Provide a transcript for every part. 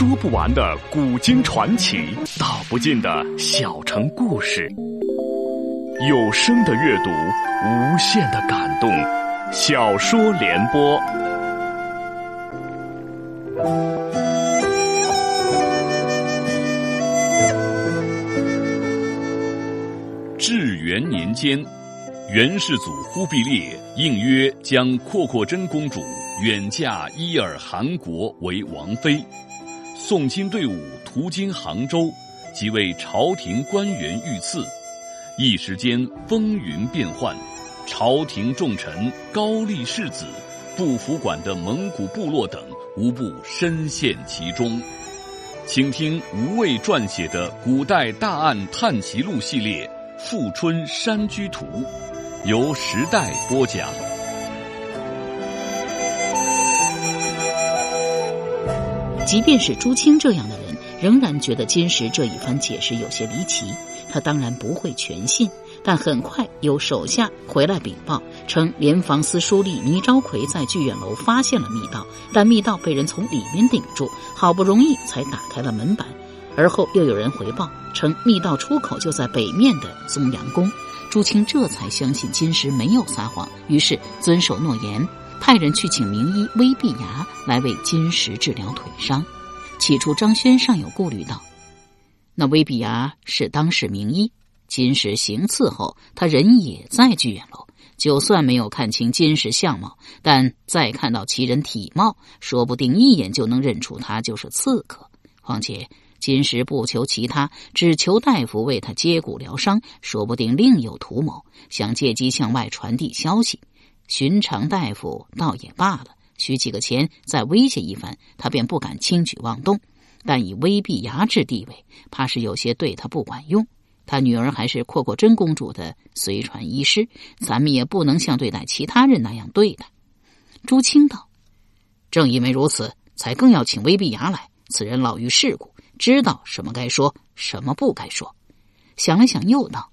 说不完的古今传奇，道不尽的小城故事。有声的阅读，无限的感动。小说联播，至元年间，元世祖忽必烈应约将阔阔真公主远嫁伊尔汗国为王妃。送亲队伍途经杭州，即为朝廷官员遇刺，一时间风云变幻，朝廷重臣、高丽世子、不服管的蒙古部落等，无不深陷其中。请听吴畏撰写的古代大案探奇录系列《富春山居图》，由时代播讲。即便是朱清这样的人，仍然觉得金石这一番解释有些离奇。他当然不会全信，但很快有手下回来禀报，称联防司书吏倪昭奎在剧院楼发现了密道，但密道被人从里面顶住，好不容易才打开了门板。而后又有人回报称密道出口就在北面的宗阳宫，朱清这才相信金石没有撒谎，于是遵守诺言。派人去请名医威碧牙来为金石治疗腿伤。起初，张轩尚有顾虑道：“那威碧牙是当世名医，金石行刺后，他人也在剧院楼。就算没有看清金石相貌，但再看到其人体貌，说不定一眼就能认出他就是刺客。况且金石不求其他，只求大夫为他接骨疗伤，说不定另有图谋，想借机向外传递消息。”寻常大夫倒也罢了，许几个钱再威胁一番，他便不敢轻举妄动。但以威逼牙制地位，怕是有些对他不管用。他女儿还是阔阔真公主的随传医师，咱们也不能像对待其他人那样对待。朱清道：“正因为如此，才更要请威逼牙来。此人老于世故，知道什么该说，什么不该说。”想了想，又道：“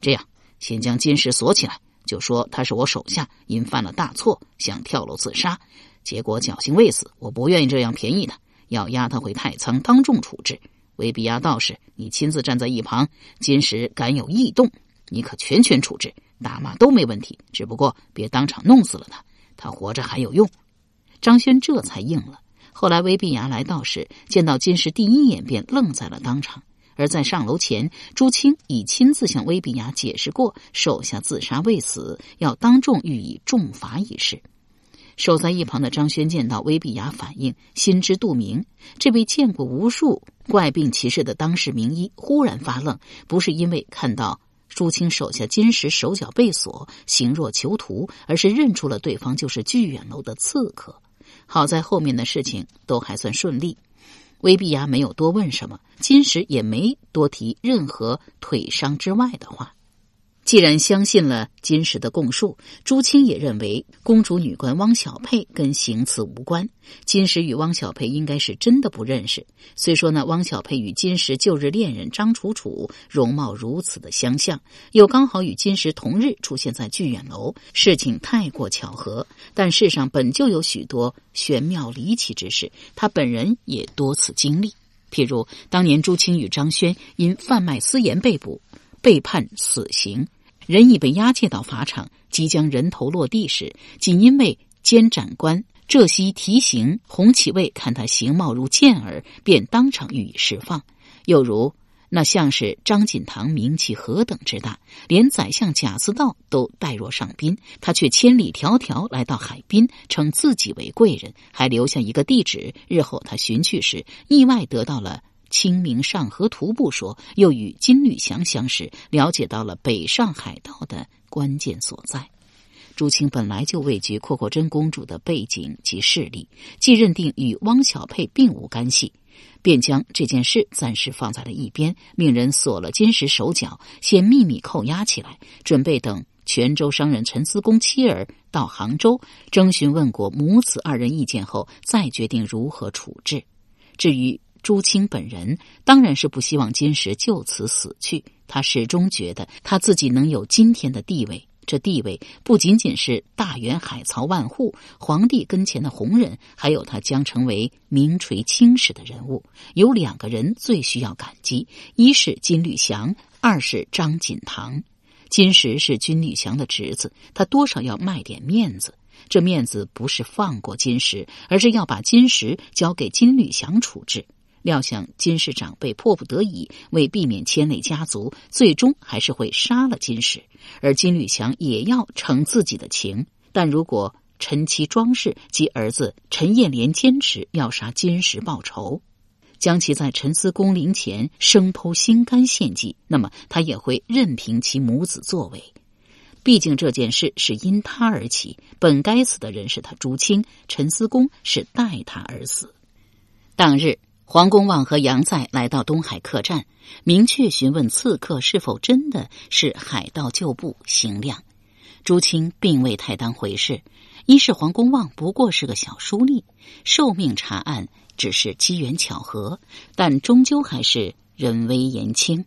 这样，先将金石锁起来。”就说他是我手下，因犯了大错，想跳楼自杀，结果侥幸未死。我不愿意这样便宜他，要押他回太仓当众处置。威比亚道士，你亲自站在一旁，金石敢有异动，你可全权处置，打骂都没问题。只不过别当场弄死了他，他活着还有用。张轩这才应了。后来威比亚来到时，见到金石第一眼便愣在了当场。而在上楼前，朱清已亲自向威比亚解释过，手下自杀未死，要当众予以重罚一事。守在一旁的张轩见到威比亚反应，心知肚明。这位见过无数怪病奇事的当世名医忽然发愣，不是因为看到朱清手下金石手脚被锁，形若囚徒，而是认出了对方就是聚远楼的刺客。好在后面的事情都还算顺利。威碧牙没有多问什么，金石也没多提任何腿伤之外的话。既然相信了金石的供述，朱清也认为公主女官汪小佩跟行刺无关。金石与汪小佩应该是真的不认识。虽说呢汪小佩与金石旧日恋人张楚楚容貌如此的相像，又刚好与金石同日出现在聚远楼，事情太过巧合。但世上本就有许多玄妙离奇之事，他本人也多次经历。譬如当年朱清与张轩因贩卖私盐被捕，被判死刑。人已被押解到法场，即将人头落地时，仅因为监斩官浙西提刑洪启卫看他形貌如健儿，便当场予以释放。又如那像是张锦堂名气何等之大，连宰相贾似道都待若上宾，他却千里迢迢来到海滨，称自己为贵人，还留下一个地址。日后他寻去时，意外得到了。《清明上河图》不说，又与金履祥相识，了解到了北上海道的关键所在。朱清本来就畏惧阔阔真公主的背景及势力，既认定与汪小佩并无干系，便将这件事暂时放在了一边，命人锁了金石手脚，先秘密扣押起来，准备等泉州商人陈思公妻儿到杭州征询问过母子二人意见后，再决定如何处置。至于，朱清本人当然是不希望金石就此死去，他始终觉得他自己能有今天的地位，这地位不仅仅是大元海曹万户、皇帝跟前的红人，还有他将成为名垂青史的人物。有两个人最需要感激：一是金履祥，二是张锦堂。金石是金履祥的侄子，他多少要卖点面子。这面子不是放过金石，而是要把金石交给金履祥处置。料想金氏长辈迫不得已，为避免牵累家族，最终还是会杀了金氏，而金履祥也要成自己的情。但如果陈其庄氏及儿子陈彦莲坚持要杀金石报仇，将其在陈思公陵前生剖心肝献祭，那么他也会任凭其母子作为。毕竟这件事是因他而起，本该死的人是他朱清，陈思公是代他而死。当日。黄公望和杨再来到东海客栈，明确询问刺客是否真的是海盗旧部邢亮。朱清并未太当回事，一是黄公望不过是个小书吏，受命查案只是机缘巧合，但终究还是人微言轻；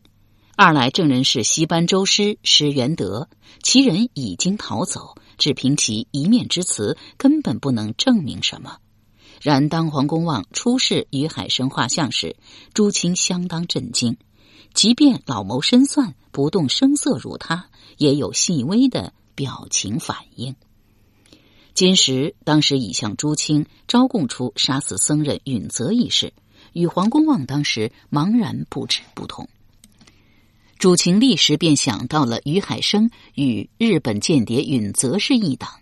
二来证人是西班州师石元德，其人已经逃走，只凭其一面之词，根本不能证明什么。然当黄公望出示于海生画像时，朱清相当震惊。即便老谋深算、不动声色如他，也有细微的表情反应。金石当时已向朱清招供出杀死僧人允泽一事，与黄公望当时茫然不知不同。朱清立时便想到了于海生与日本间谍允泽是一党。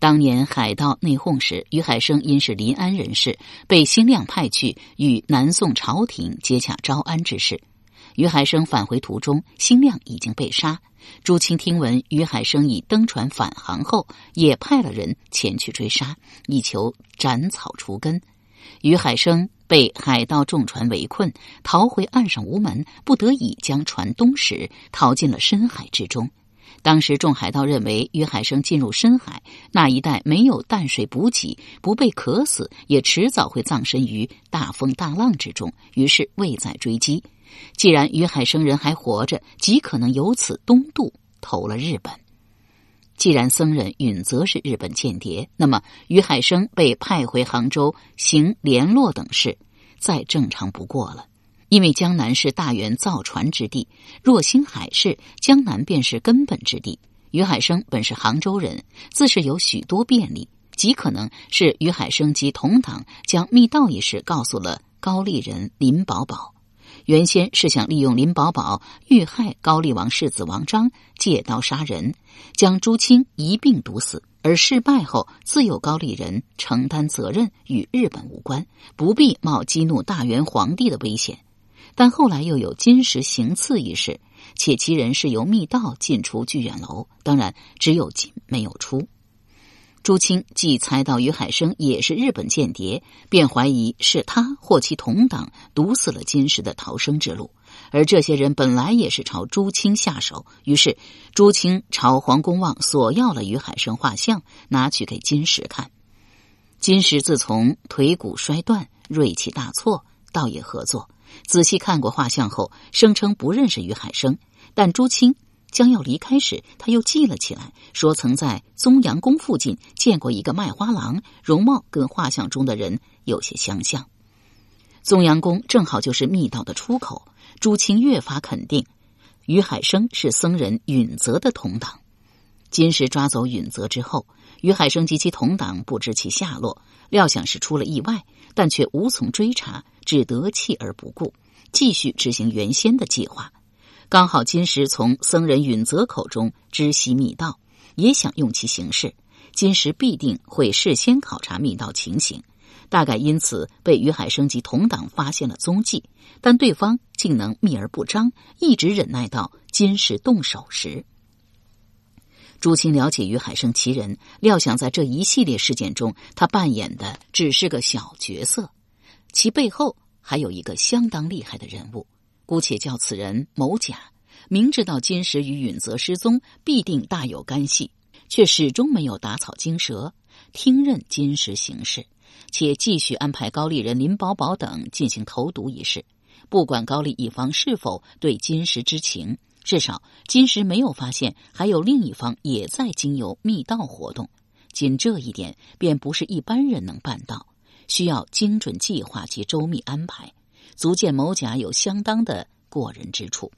当年海盗内讧时，于海生因是临安人士，被辛亮派去与南宋朝廷接洽招安之事。于海生返回途中，辛亮已经被杀。朱清听闻于海生已登船返航后，也派了人前去追杀，以求斩草除根。于海生被海盗重船围困，逃回岸上无门，不得已将船东驶，逃进了深海之中。当时众海盗认为于海生进入深海那一带没有淡水补给，不被渴死，也迟早会葬身于大风大浪之中，于是未再追击。既然于海生人还活着，极可能由此东渡投了日本。既然僧人允则是日本间谍，那么于海生被派回杭州行联络等事，再正常不过了。因为江南是大元造船之地，若兴海事，江南便是根本之地。于海生本是杭州人，自是有许多便利，极可能是于海生及同党将密道一事告诉了高丽人林宝宝。原先是想利用林宝宝遇害高丽王世子王章，借刀杀人，将朱清一并毒死。而失败后，自有高丽人承担责任，与日本无关，不必冒激怒大元皇帝的危险。但后来又有金石行刺一事，且其人是由密道进出聚远楼，当然只有进没有出。朱清既猜到于海生也是日本间谍，便怀疑是他或其同党堵死了金石的逃生之路。而这些人本来也是朝朱清下手，于是朱清朝黄公望索要了于海生画像，拿去给金石看。金石自从腿骨摔断、锐气大挫，倒也合作。仔细看过画像后，声称不认识于海生。但朱清将要离开时，他又记了起来，说曾在宗阳宫附近见过一个卖花郎，容貌跟画像中的人有些相像。宗阳宫正好就是密道的出口。朱清越发肯定，于海生是僧人允泽的同党。金石抓走允泽之后，于海生及其同党不知其下落，料想是出了意外，但却无从追查。只得弃而不顾，继续执行原先的计划。刚好金石从僧人允泽口中知悉密道，也想用其行事。金石必定会事先考察密道情形，大概因此被于海生及同党发现了踪迹。但对方竟能秘而不张，一直忍耐到金石动手时。朱清了解于海生其人，料想在这一系列事件中，他扮演的只是个小角色。其背后还有一个相当厉害的人物，姑且叫此人某甲。明知道金石与允泽失踪，必定大有干系，却始终没有打草惊蛇，听任金石行事，且继续安排高丽人林宝宝等进行投毒一事。不管高丽一方是否对金石知情，至少金石没有发现还有另一方也在经由密道活动。仅这一点，便不是一般人能办到，需要精准计划及周密安排，足见某甲有相当的过人之处。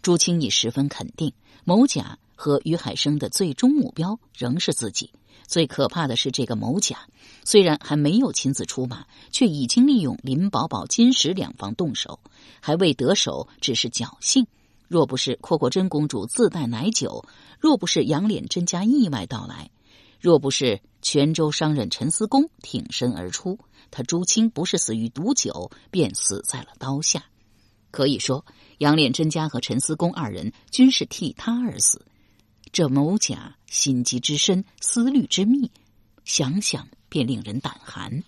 朱清已十分肯定，某甲和于海生的最终目标仍是自己。最可怕的是，这个某甲虽然还没有亲自出马，却已经利用林宝宝、金石两方动手，还未得手，只是侥幸。若不是阔阔真公主自带奶酒，若不是杨脸真家意外到来。若不是泉州商人陈思公挺身而出，他朱清不是死于毒酒，便死在了刀下。可以说，杨炼真家和陈思公二人均是替他而死。这某甲心机之深，思虑之密，想想便令人胆寒。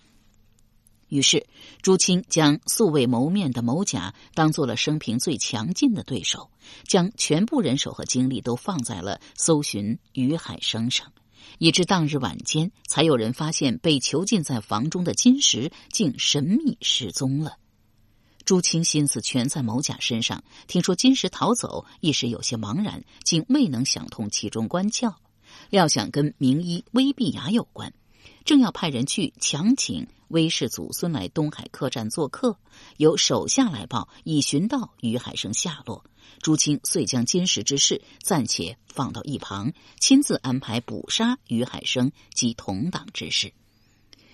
于是，朱清将素未谋面的某甲当做了生平最强劲的对手，将全部人手和精力都放在了搜寻于海生上。以至当日晚间，才有人发现被囚禁在房中的金石竟神秘失踪了。朱清心思全在某甲身上，听说金石逃走，一时有些茫然，竟未能想通其中关窍。料想跟名医威碧雅有关，正要派人去强请威氏祖孙来东海客栈做客，由手下来报，以寻到于海生下落。朱清遂将金石之事暂且放到一旁，亲自安排捕杀于海生及同党之事。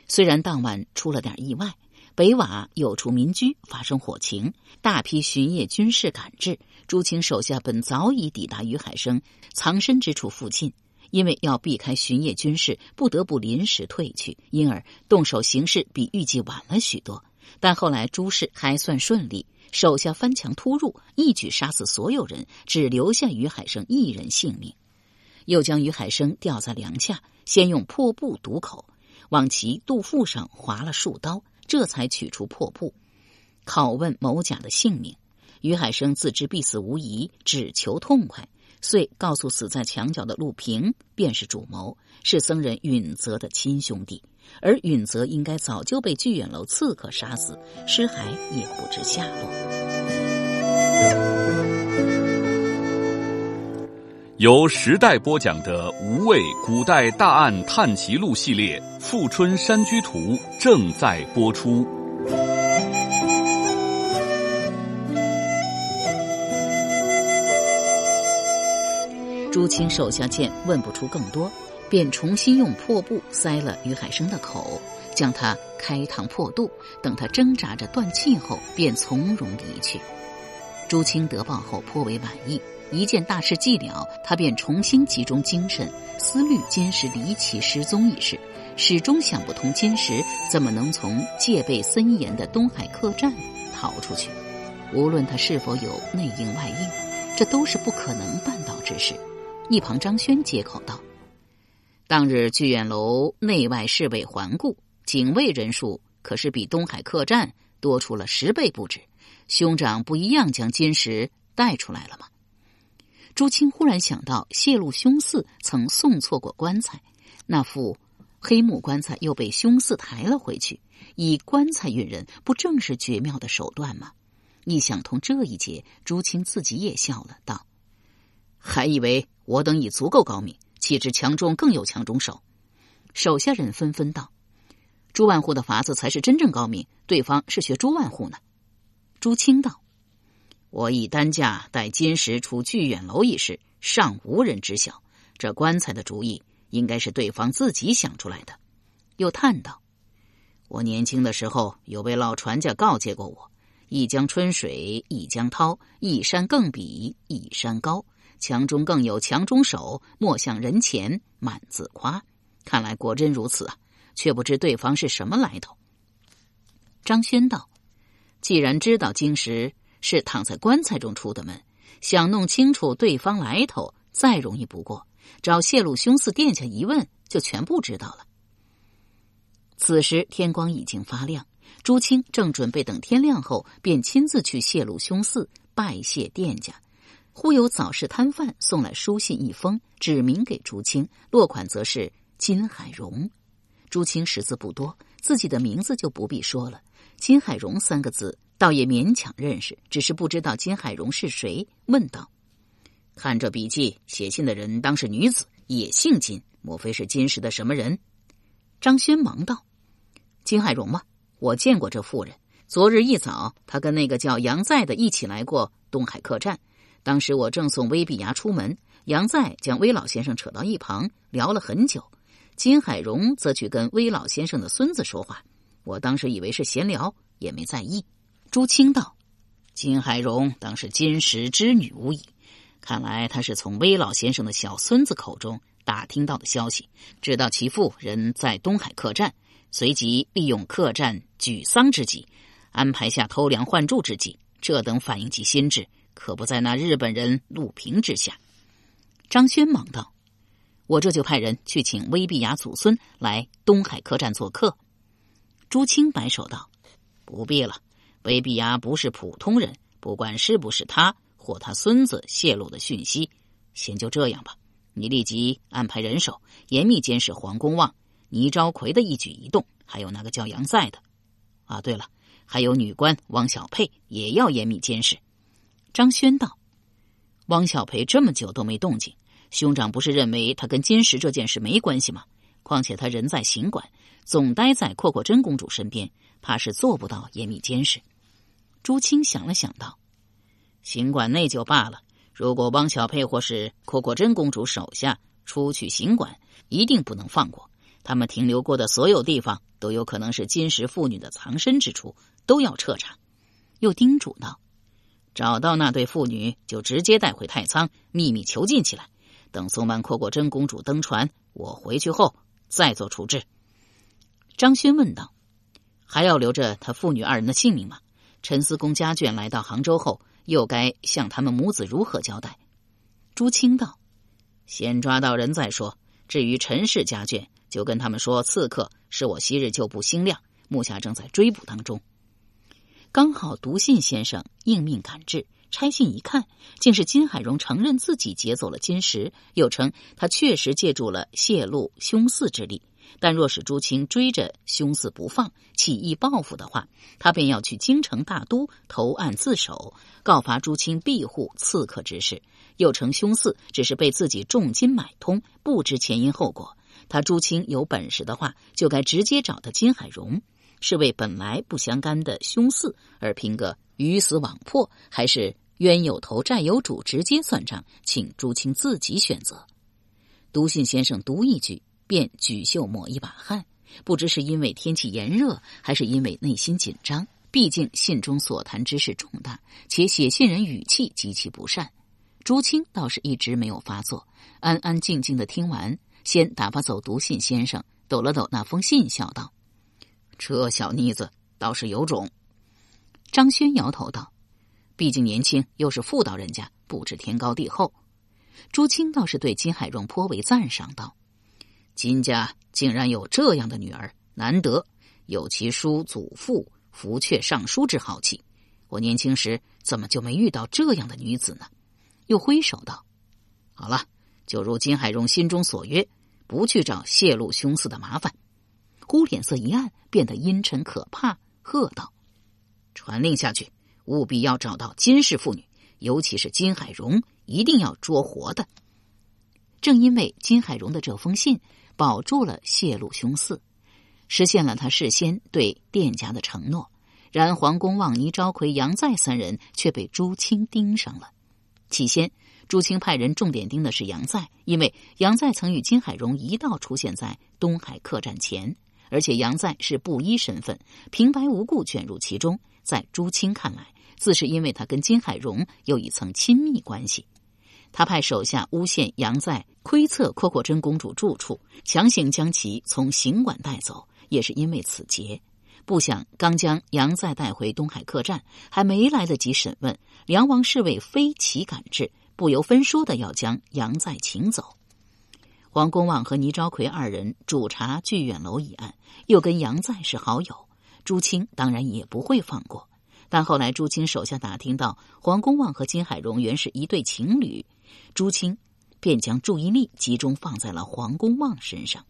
虽然当晚出了点意外，北瓦有处民居发生火情，大批巡夜军士赶至。朱清手下本早已抵达于海生藏身之处附近，因为要避开巡夜军士，不得不临时退去，因而动手行事比预计晚了许多。但后来诸事还算顺利。手下翻墙突入，一举杀死所有人，只留下于海生一人性命。又将于海生吊在梁下，先用破布堵口，往其肚腹上划了数刀，这才取出破布，拷问某甲的姓名。于海生自知必死无疑，只求痛快，遂告诉死在墙角的陆平便是主谋，是僧人允泽的亲兄弟。而允泽应该早就被聚远楼刺客杀死，尸骸也不知下落。由时代播讲的《无畏古代大案探奇录》系列《富春山居图》正在播出。朱清手下见问不出更多。便重新用破布塞了于海生的口，将他开膛破肚。等他挣扎着断气后，便从容离去。朱清得报后颇为满意，一件大事既了，他便重新集中精神思虑金石离奇失踪一事，始终想不通金石怎么能从戒备森严的东海客栈逃出去。无论他是否有内应外应，这都是不可能办到之事。一旁张轩接口道。当日聚远楼内外侍卫环顾，警卫人数可是比东海客栈多出了十倍不止。兄长不一样将金石带出来了吗？朱清忽然想到，谢露凶四曾送错过棺材，那副黑木棺材又被凶四抬了回去，以棺材运人，不正是绝妙的手段吗？一想通这一节，朱清自己也笑了，道：“还以为我等已足够高明。”岂知强中更有强中手，手下人纷纷道：“朱万户的法子才是真正高明，对方是学朱万户呢。”朱清道：“我以担架带金石出聚远楼一事，尚无人知晓。这棺材的主意，应该是对方自己想出来的。”又叹道：“我年轻的时候，有位老船家告诫过我：一江春水一江涛，一山更比一山高。”强中更有强中手，莫向人前满自夸。看来果真如此啊！却不知对方是什么来头。张轩道：“既然知道金石是躺在棺材中出的门，想弄清楚对方来头，再容易不过。找谢鲁兄嗣殿下一问，就全部知道了。”此时天光已经发亮，朱清正准备等天亮后，便亲自去谢鲁兄嗣拜谢店家。忽有早市摊贩送来书信一封，指名给朱清，落款则是金海荣。朱清识字不多，自己的名字就不必说了。金海荣三个字倒也勉强认识，只是不知道金海荣是谁，问道：“看这笔记，写信的人当是女子，也姓金，莫非是金石的什么人？张轩忙道：“金海荣吗？我见过这妇人。昨日一早，他跟那个叫杨在的一起来过东海客栈。当时我正送威碧牙出门，杨再将威老先生扯到一旁聊了很久，金海荣则去跟威老先生的孙子说话。我当时以为是闲聊，也没在意。”朱清道：“金海荣当是金石之女无疑。看来他是从威老先生的小孙子口中。”打听到的消息，知道其父人在东海客栈，随即利用客栈举丧之际，安排下偷梁换柱之计。这等反应及心智，可不在那日本人陆平之下。张轩忙道：“我这就派人去请威碧雅祖孙来东海客栈做客。”朱清摆手道：“不必了，威碧雅不是普通人，不管是不是他或他孙子泄露的讯息，先就这样吧。”你立即安排人手，严密监视黄公望、倪昭奎的一举一动，还有那个叫杨在的。啊，对了，还有女官汪小佩也要严密监视。张轩道：“汪小培这么久都没动静，兄长不是认为他跟金石这件事没关系吗？况且他人在行馆，总待在阔阔真公主身边，怕是做不到严密监视。”朱清想了想道：“行馆内就罢了。”如果汪小佩或是阔阔真公主手下出去行馆，一定不能放过。他们停留过的所有地方都有可能是金石妇女的藏身之处，都要彻查。又叮嘱道：“找到那对父女，就直接带回太仓，秘密囚禁起来。等送完阔过真公主登船，我回去后再做处置。”张轩问道：“还要留着他父女二人的性命吗？”陈思公家眷来到杭州后。又该向他们母子如何交代？朱清道：“先抓到人再说。至于陈氏家眷，就跟他们说，刺客是我昔日旧部星亮，目下正在追捕当中。”刚好读信先生应命赶至，拆信一看，竟是金海荣承认自己劫走了金石，又称他确实借助了泄露凶四之力。但若是朱清追着凶四不放，起义报复的话，他便要去京城大都投案自首，告发朱清庇护刺客之事。又称凶四只是被自己重金买通，不知前因后果。他朱清有本事的话，就该直接找他金海荣，是为本来不相干的凶四而拼个鱼死网破，还是冤有头债有主，直接算账，请朱清自己选择。读信先生读一句。便举袖抹一把汗，不知是因为天气炎热，还是因为内心紧张。毕竟信中所谈之事重大，且写信人语气极其不善。朱清倒是一直没有发作，安安静静的听完，先打发走读信先生，抖了抖那封信，笑道：“这小妮子倒是有种。”张轩摇头道：“毕竟年轻，又是妇道人家，不知天高地厚。”朱清倒是对金海荣颇为赞赏道。金家竟然有这样的女儿，难得有其叔祖父福阙尚书之豪气。我年轻时怎么就没遇到这样的女子呢？又挥手道：“好了，就如金海荣心中所约，不去找泄露凶肆的麻烦。”忽脸色一暗，变得阴沉可怕，喝道：“传令下去，务必要找到金氏妇女，尤其是金海荣，一定要捉活的。”正因为金海荣的这封信。保住了泄露凶肆，实现了他事先对店家的承诺。然黄公望、倪昭奎、杨再三人却被朱清盯上了。起先，朱清派人重点盯的是杨再，因为杨再曾与金海荣一道出现在东海客栈前，而且杨在是布衣身份，平白无故卷入其中，在朱清看来，自是因为他跟金海荣有一层亲密关系。他派手下诬陷杨在窥测阔阔真公主住处，强行将其从行馆带走，也是因为此节。不想刚将杨在带回东海客栈，还没来得及审问，梁王侍卫飞骑赶至，不由分说的要将杨在请走。黄公望和倪昭奎二人主查聚远楼一案，又跟杨再是好友，朱清当然也不会放过。但后来朱清手下打听到黄公望和金海荣原是一对情侣。朱清便将注意力集中放在了黄公望身上。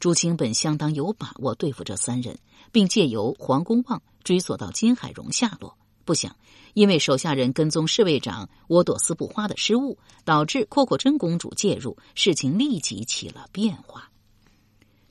朱清本相当有把握对付这三人，并借由黄公望 追索到金海荣下落。不想，因为手下人跟踪侍卫长沃朵斯布花的失误，导致阔阔真公主介入，事情立即起了变化。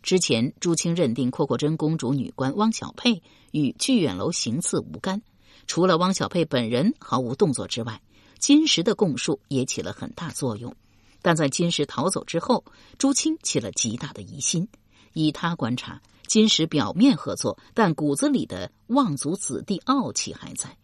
之前，朱清认定阔阔真公主女官汪小佩与聚远楼行刺无干，除了汪小佩本人毫无动作之外，金石的供述也起了很大作用。但在金石逃走之后，朱清起了极大的疑心。以他观察，金石表面合作，但骨子里的望族子弟傲气还在。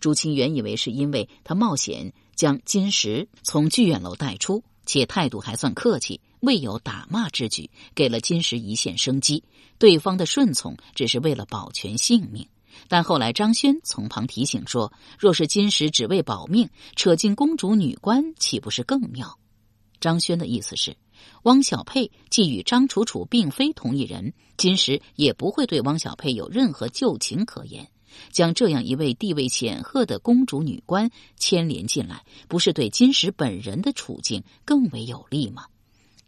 朱清原以为是因为他冒险将金石从剧院楼带出，且态度还算客气，未有打骂之举，给了金石一线生机。对方的顺从只是为了保全性命。但后来张轩从旁提醒说：“若是金石只为保命，扯进公主女官，岂不是更妙？”张轩的意思是，汪小佩既与张楚楚并非同一人，金石也不会对汪小佩有任何旧情可言。将这样一位地位显赫的公主女官牵连进来，不是对金石本人的处境更为有利吗？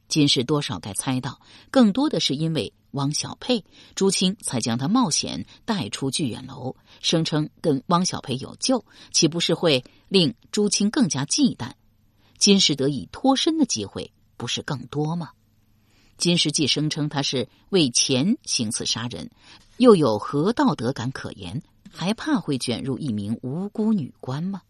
金石多少该猜到，更多的是因为汪小佩，朱清才将她冒险带出聚远楼，声称跟汪小佩有救，岂不是会令朱清更加忌惮？金石得以脱身的机会不是更多吗？金石既声称他是为钱行刺杀人，又有何道德感可言？还怕会卷入一名无辜女官吗？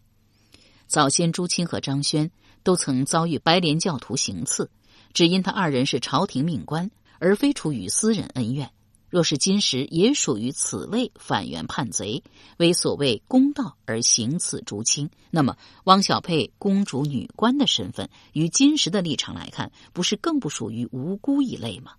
早先朱清和张轩都曾遭遇白莲教徒行刺，只因他二人是朝廷命官，而非出于私人恩怨。若是金石也属于此类反元叛贼，为所谓公道而行刺朱清，那么汪小佩公主女官的身份，与金石的立场来看，不是更不属于无辜一类吗？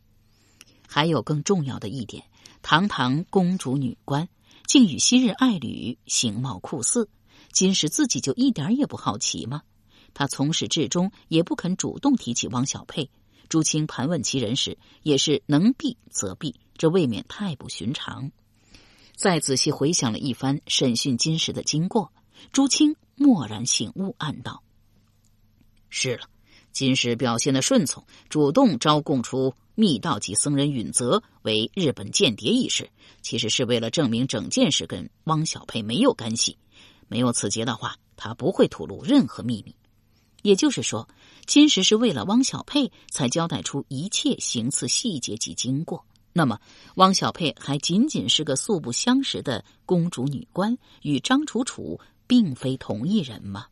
还有更重要的一点，堂堂公主女官，竟与昔日爱侣形貌酷似，金石自己就一点也不好奇吗？他从始至终也不肯主动提起汪小佩。朱清盘问其人时，也是能避则避，这未免太不寻常。再仔细回想了一番审讯金石的经过，朱清蓦然醒悟，暗道：“是了，金石表现的顺从，主动招供出密道及僧人允泽为日本间谍一事，其实是为了证明整件事跟汪小佩没有干系。没有此节的话，他不会吐露任何秘密。也就是说。”金石是为了汪小佩才交代出一切行刺细节及经过。那么，汪小佩还仅仅是个素不相识的公主女官，与张楚楚并非同一人吗？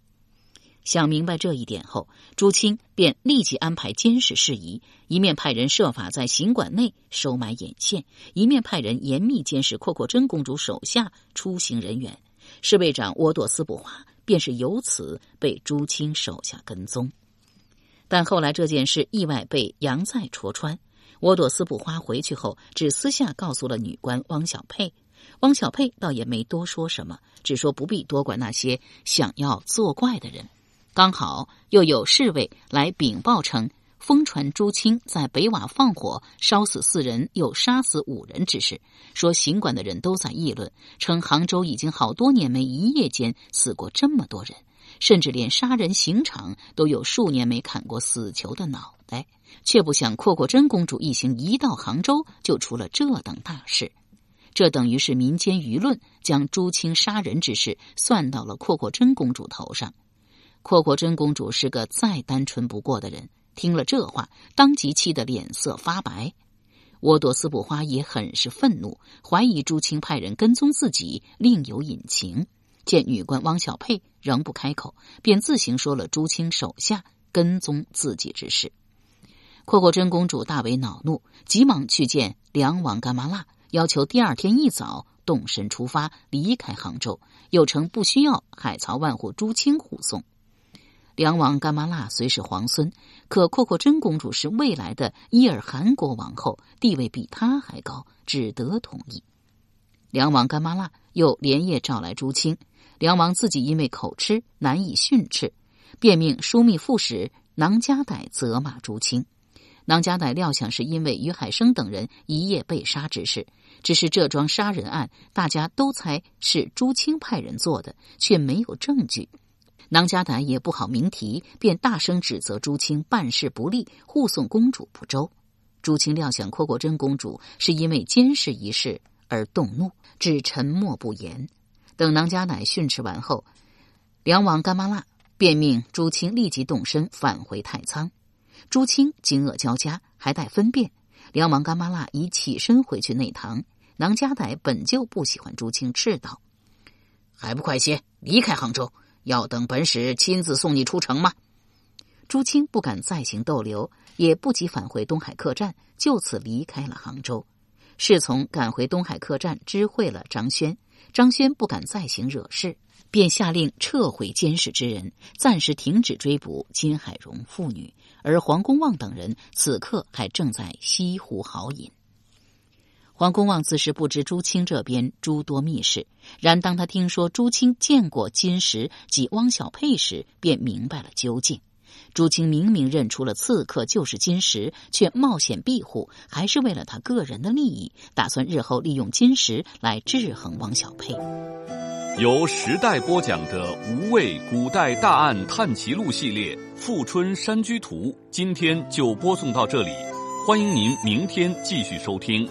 想明白这一点后，朱清便立即安排监视事宜，一面派人设法在行馆内收买眼线，一面派人严密监视阔阔真公主手下出行人员。侍卫长沃朵斯布花便是由此被朱清手下跟踪。但后来这件事意外被杨再戳穿，沃朵斯布花回去后只私下告诉了女官汪小佩，汪小佩倒也没多说什么，只说不必多管那些想要作怪的人。刚好又有侍卫来禀报称，疯传朱清在北瓦放火烧死四人又杀死五人之事，说行馆的人都在议论，称杭州已经好多年没一夜间死过这么多人。甚至连杀人刑场都有数年没砍过死囚的脑袋，却不想阔阔真公主一行一到杭州就出了这等大事，这等于是民间舆论将朱清杀人之事算到了阔阔真公主头上。阔阔真公主是个再单纯不过的人，听了这话，当即气得脸色发白。沃朵斯布花也很是愤怒，怀疑朱清派人跟踪自己，另有隐情。见女官汪小佩仍不开口，便自行说了朱清手下跟踪自己之事。阔阔真公主大为恼怒，急忙去见梁王干妈剌，要求第二天一早动身出发离开杭州，又称不需要海曹万户朱清护送。梁王干妈剌虽是皇孙，可阔阔真公主是未来的伊尔汗国王后，地位比他还高，只得同意。梁王干妈剌又连夜召来朱清。梁王自己因为口吃难以训斥，便命枢密副使囊家歹责骂朱清。囊家歹料想是因为于海生等人一夜被杀之事，只是这桩杀人案大家都猜是朱清派人做的，却没有证据。囊家歹也不好明提，便大声指责朱清办事不力，护送公主不周。朱清料想阔阔真公主是因为监视一事而动怒，只沉默不言。等囊家乃训斥完后，梁王干妈剌便命朱清立即动身返回太仓。朱清惊愕交加，还待分辨。梁王干妈剌已起身回去内堂。囊家奶本就不喜欢朱清，斥道：“还不快些离开杭州！要等本使亲自送你出城吗？”朱清不敢再行逗留，也不急返回东海客栈，就此离开了杭州。侍从赶回东海客栈，知会了张轩。张轩不敢再行惹事，便下令撤回监视之人，暂时停止追捕金海荣父女。而黄公望等人此刻还正在西湖豪饮。黄公望自是不知朱清这边诸多密事，然当他听说朱清见过金石及汪小佩时，便明白了究竟。朱清明明认出了刺客就是金石，却冒险庇护，还是为了他个人的利益，打算日后利用金石来制衡汪小佩。由时代播讲的《无畏古代大案探奇录》系列《富春山居图》，今天就播送到这里，欢迎您明天继续收听。